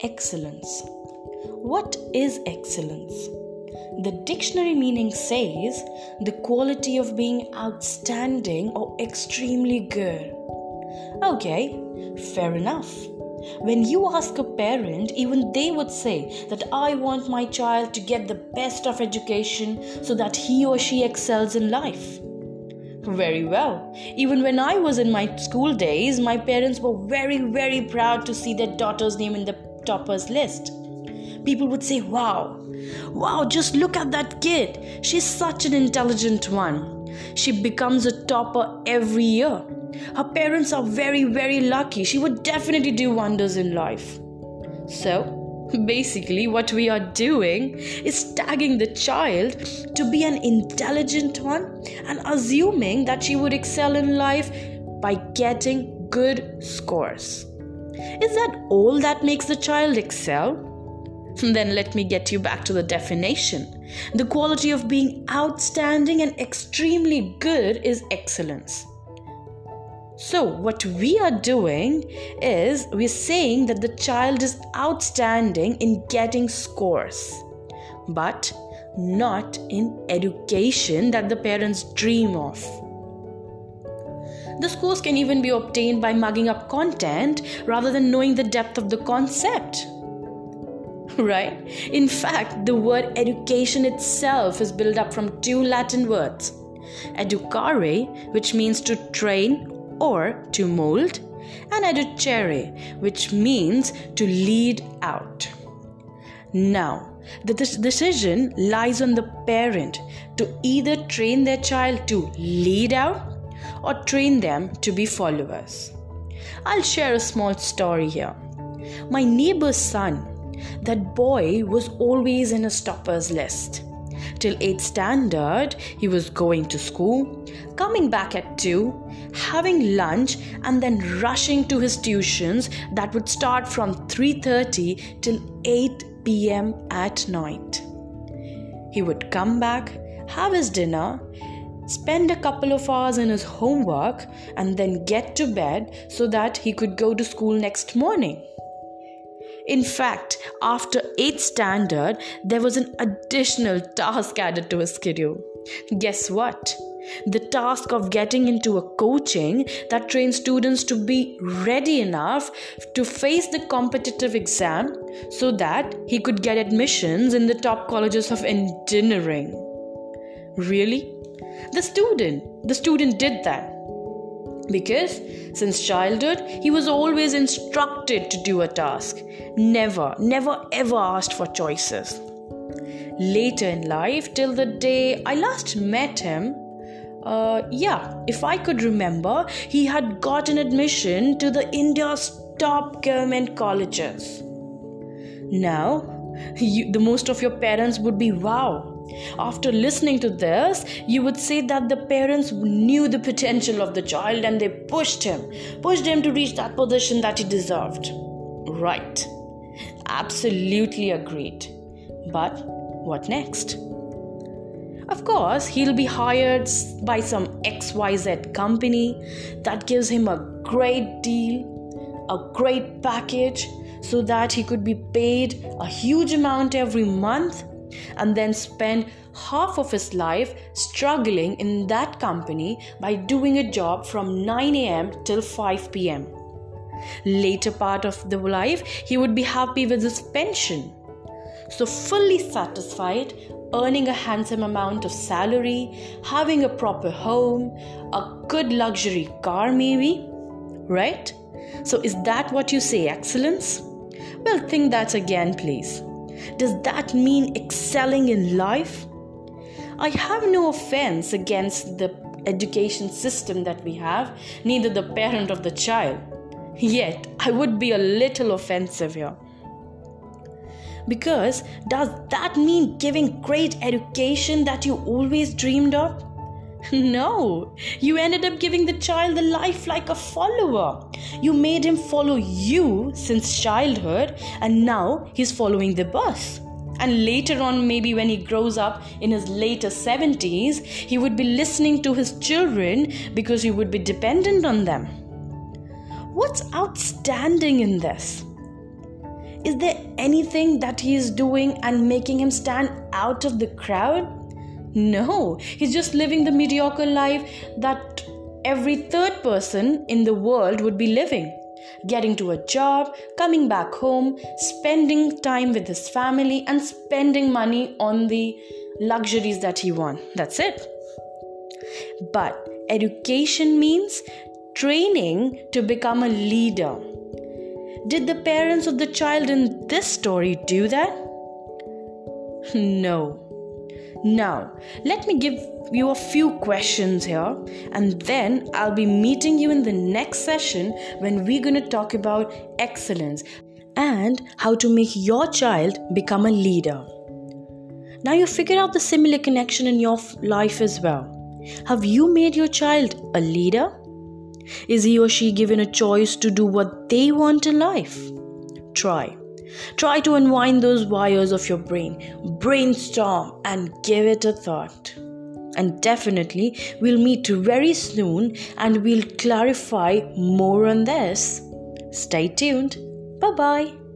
Excellence. What is excellence? The dictionary meaning says the quality of being outstanding or extremely good. Okay, fair enough. When you ask a parent, even they would say that I want my child to get the best of education so that he or she excels in life. Very well. Even when I was in my school days, my parents were very, very proud to see their daughter's name in the toppers list. People would say, Wow, wow, just look at that kid. She's such an intelligent one. She becomes a topper every year. Her parents are very, very lucky. She would definitely do wonders in life. So, basically, what we are doing is tagging the child to be an intelligent one and assuming that she would excel in life by getting good scores. Is that all that makes the child excel? Then let me get you back to the definition. The quality of being outstanding and extremely good is excellence. So, what we are doing is we're saying that the child is outstanding in getting scores, but not in education that the parents dream of. The scores can even be obtained by mugging up content rather than knowing the depth of the concept. Right? In fact, the word education itself is built up from two Latin words educare, which means to train or to mold, and educere, which means to lead out. Now, the decision lies on the parent to either train their child to lead out or train them to be followers. I'll share a small story here. My neighbor's son, that boy was always in a stoppers list. Till 8th standard, he was going to school, coming back at 2, having lunch and then rushing to his tuitions that would start from 3:30 till 8 p.m. at night. He would come back, have his dinner, spend a couple of hours in his homework and then get to bed so that he could go to school next morning. In fact, after 8th standard, there was an additional task added to his schedule. Guess what? The task of getting into a coaching that trains students to be ready enough to face the competitive exam so that he could get admissions in the top colleges of engineering. Really? The student, the student did that. Because since childhood he was always instructed to do a task. Never never ever asked for choices. Later in life till the day i last met him uh, yeah if i could remember he had gotten admission to the india's top government colleges. Now you, the most of your parents would be wow after listening to this, you would say that the parents knew the potential of the child and they pushed him, pushed him to reach that position that he deserved. Right. Absolutely agreed. But what next? Of course, he'll be hired by some XYZ company that gives him a great deal, a great package, so that he could be paid a huge amount every month and then spend half of his life struggling in that company by doing a job from 9 a.m. till 5 p.m. Later part of the life, he would be happy with his pension. So, fully satisfied, earning a handsome amount of salary, having a proper home, a good luxury car, maybe, right? So, is that what you say, excellence? Well, think that again, please. Does that mean excelling in life? I have no offense against the education system that we have, neither the parent of the child. Yet, I would be a little offensive here. Because does that mean giving great education that you always dreamed of? No, you ended up giving the child the life like a follower. You made him follow you since childhood, and now he's following the bus. And later on, maybe when he grows up in his later 70s, he would be listening to his children because he would be dependent on them. What's outstanding in this? Is there anything that he is doing and making him stand out of the crowd? No, he's just living the mediocre life that every third person in the world would be living. Getting to a job, coming back home, spending time with his family, and spending money on the luxuries that he wants. That's it. But education means training to become a leader. Did the parents of the child in this story do that? No. Now, let me give you a few questions here, and then I'll be meeting you in the next session when we're going to talk about excellence and how to make your child become a leader. Now, you figured out the similar connection in your life as well. Have you made your child a leader? Is he or she given a choice to do what they want in life? Try. Try to unwind those wires of your brain, brainstorm, and give it a thought. And definitely, we'll meet very soon and we'll clarify more on this. Stay tuned. Bye bye.